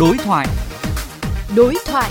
Đối thoại. Đối thoại.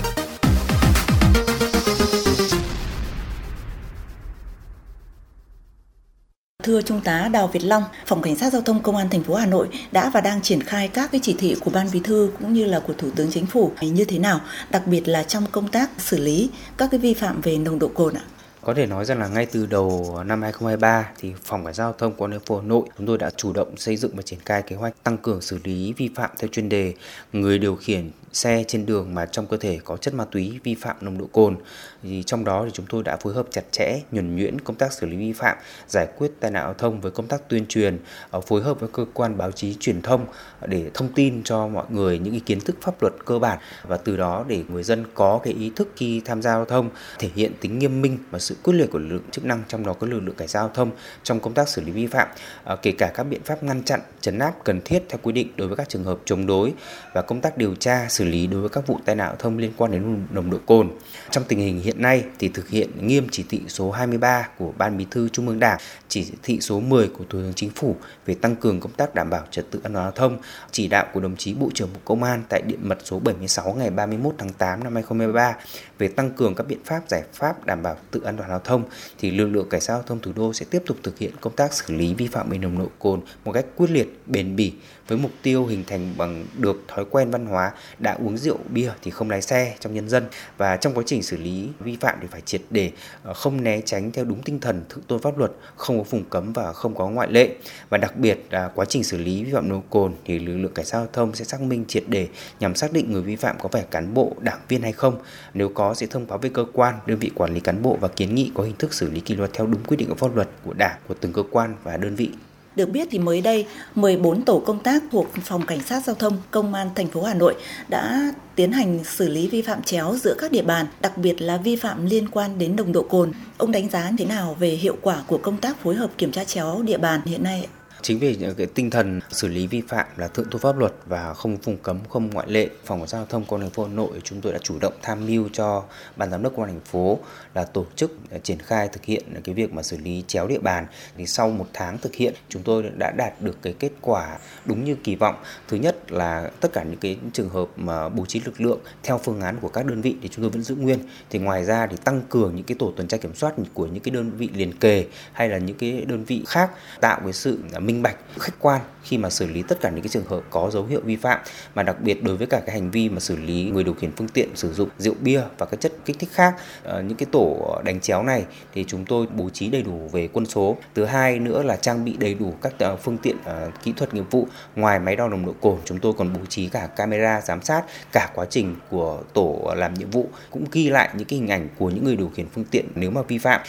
Thưa Trung tá Đào Việt Long, Phòng Cảnh sát Giao thông Công an thành phố Hà Nội đã và đang triển khai các cái chỉ thị của Ban Bí thư cũng như là của Thủ tướng Chính phủ như thế nào, đặc biệt là trong công tác xử lý các cái vi phạm về nồng độ cồn ạ? Có thể nói rằng là ngay từ đầu năm 2023 thì Phòng Cảnh sát Giao thông Công thành phố Hà Nội chúng tôi đã chủ động xây dựng và triển khai kế hoạch tăng cường xử lý vi phạm theo chuyên đề người điều khiển xe trên đường mà trong cơ thể có chất ma túy vi phạm nồng độ cồn. Thì trong đó thì chúng tôi đã phối hợp chặt chẽ, nhuần nhuyễn công tác xử lý vi phạm, giải quyết tai nạn giao thông với công tác tuyên truyền ờ, phối hợp với cơ quan báo chí truyền thông để thông tin cho mọi người những cái kiến thức pháp luật cơ bản và từ đó để người dân có cái ý thức khi tham gia giao thông, thể hiện tính nghiêm minh và sự quyết liệt của lực lượng chức năng trong đó có lực lượng cảnh sát giao thông trong công tác xử lý vi phạm ờ, kể cả các biện pháp ngăn chặn, chấn áp cần thiết theo quy định đối với các trường hợp chống đối và công tác điều tra xử lý đối với các vụ tai nạn giao thông liên quan đến nồng độ cồn. Trong tình hình hiện nay thì thực hiện nghiêm chỉ thị số 23 của Ban Bí thư Trung ương Đảng, chỉ thị số 10 của Thủ tướng Chính phủ về tăng cường công tác đảm bảo trật tự an toàn giao thông, chỉ đạo của đồng chí Bộ trưởng Bộ Công an tại điện mật số 76 ngày 31 tháng 8 năm 2023 về tăng cường các biện pháp giải pháp đảm bảo tự an toàn giao thông thì lực lượng cảnh sát giao thông thủ đô sẽ tiếp tục thực hiện công tác xử lý vi phạm về nồng độ cồn một cách quyết liệt, bền bỉ với mục tiêu hình thành bằng được thói quen văn hóa đã uống rượu bia thì không lái xe trong nhân dân và trong quá trình xử lý vi phạm thì phải triệt để ờ, không né tránh theo đúng tinh thần thượng tôn pháp luật, không có vùng cấm và không có ngoại lệ và đặc biệt là quá trình xử lý vi phạm nồng độ cồn thì lực lượng cảnh sát giao thông sẽ xác minh triệt để nhằm xác định người vi phạm có phải cán bộ, đảng viên hay không. Nếu có sẽ thông báo với cơ quan, đơn vị quản lý cán bộ và kiến nghị có hình thức xử lý kỷ luật theo đúng quy định của pháp luật của đảng, của từng cơ quan và đơn vị được biết thì mới đây, 14 tổ công tác thuộc Phòng Cảnh sát Giao thông Công an thành phố Hà Nội đã tiến hành xử lý vi phạm chéo giữa các địa bàn, đặc biệt là vi phạm liên quan đến nồng độ cồn. Ông đánh giá thế nào về hiệu quả của công tác phối hợp kiểm tra chéo địa bàn hiện nay? Chính vì cái tinh thần xử lý vi phạm là thượng tôn pháp luật và không vùng cấm, không ngoại lệ, phòng cảnh giao thông công an thành phố hà nội chúng tôi đã chủ động tham mưu cho ban giám đốc công an thành phố là tổ chức à, triển khai thực hiện cái việc mà xử lý chéo địa bàn. Thì sau một tháng thực hiện, chúng tôi đã đạt được cái kết quả đúng như kỳ vọng. Thứ nhất là tất cả những cái trường hợp mà bố trí lực lượng theo phương án của các đơn vị thì chúng tôi vẫn giữ nguyên. Thì ngoài ra thì tăng cường những cái tổ tuần tra kiểm soát của những cái đơn vị liền kề hay là những cái đơn vị khác, tạo cái sự à, minh minh bạch khách quan khi mà xử lý tất cả những cái trường hợp có dấu hiệu vi phạm mà đặc biệt đối với cả cái hành vi mà xử lý người điều khiển phương tiện sử dụng rượu bia và các chất kích thích khác. À, những cái tổ đánh chéo này thì chúng tôi bố trí đầy đủ về quân số. Thứ hai nữa là trang bị đầy đủ các ờ, phương tiện ờ, kỹ thuật nghiệp vụ. Ngoài máy đo nồng độ cồn chúng tôi còn bố trí cả camera giám sát cả quá trình của tổ làm nhiệm vụ cũng ghi lại những cái hình ảnh của những người điều khiển phương tiện nếu mà vi phạm.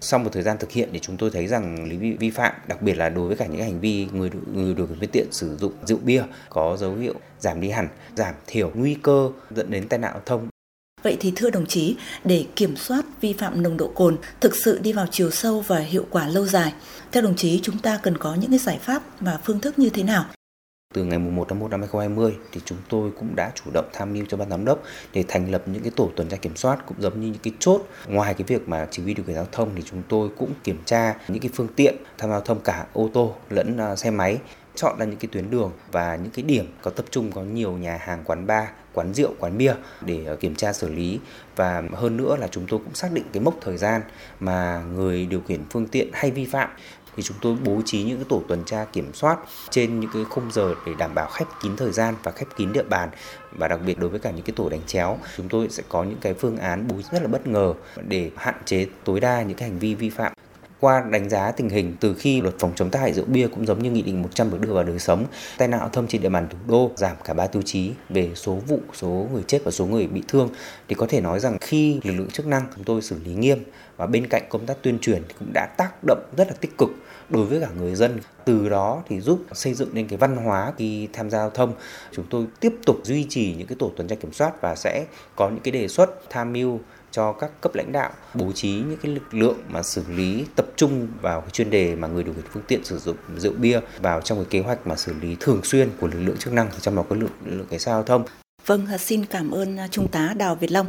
Sau một thời gian thực hiện thì chúng tôi thấy rằng lý vi phạm đặc biệt là đối với cả những hành hành vi người người điều khiển phương tiện sử dụng rượu bia có dấu hiệu giảm đi hẳn, giảm thiểu nguy cơ dẫn đến tai nạn giao thông. Vậy thì thưa đồng chí, để kiểm soát vi phạm nồng độ cồn thực sự đi vào chiều sâu và hiệu quả lâu dài, theo đồng chí chúng ta cần có những cái giải pháp và phương thức như thế nào từ ngày 1 tháng 1 năm 2020 thì chúng tôi cũng đã chủ động tham mưu cho ban giám đốc để thành lập những cái tổ tuần tra kiểm soát cũng giống như những cái chốt. Ngoài cái việc mà chỉ huy điều khiển giao thông thì chúng tôi cũng kiểm tra những cái phương tiện tham gia giao thông cả ô tô lẫn à, xe máy, chọn ra những cái tuyến đường và những cái điểm có tập trung có nhiều nhà hàng, quán bar, quán rượu, quán bia để à, kiểm tra xử lý và hơn nữa là chúng tôi cũng xác định cái mốc thời gian mà người điều khiển phương tiện hay vi phạm thì chúng tôi bố trí những cái tổ tuần tra kiểm soát trên những cái khung giờ để đảm bảo khép kín thời gian và khép kín địa bàn. Và đặc biệt đối với cả những cái tổ đánh chéo, chúng tôi sẽ có những cái phương án bố trí rất là bất ngờ để hạn chế tối đa những cái hành vi vi phạm qua đánh giá tình hình từ khi luật phòng chống tác hại rượu bia cũng giống như nghị định 100 được đưa vào đời sống, tai nạn giao thông trên địa bàn thủ đô giảm cả ba tiêu chí về số vụ, số người chết và số người bị thương thì có thể nói rằng khi lực lượng chức năng chúng tôi xử lý nghiêm và bên cạnh công tác tuyên truyền thì cũng đã tác động rất là tích cực đối với cả người dân. Từ đó thì giúp xây dựng nên cái văn hóa khi tham gia giao thông. Chúng tôi tiếp tục duy trì những cái tổ tuần tra kiểm soát và sẽ có những cái đề xuất tham mưu cho các cấp lãnh đạo bố trí những cái lực lượng mà xử lý tập trung vào cái chuyên đề mà người điều khiển phương tiện sử dụng rượu bia vào trong cái kế hoạch mà xử lý thường xuyên của lực lượng chức năng trong đó có lực lượng cảnh sát giao thông. Vâng, xin cảm ơn Trung tá Đào Việt Long.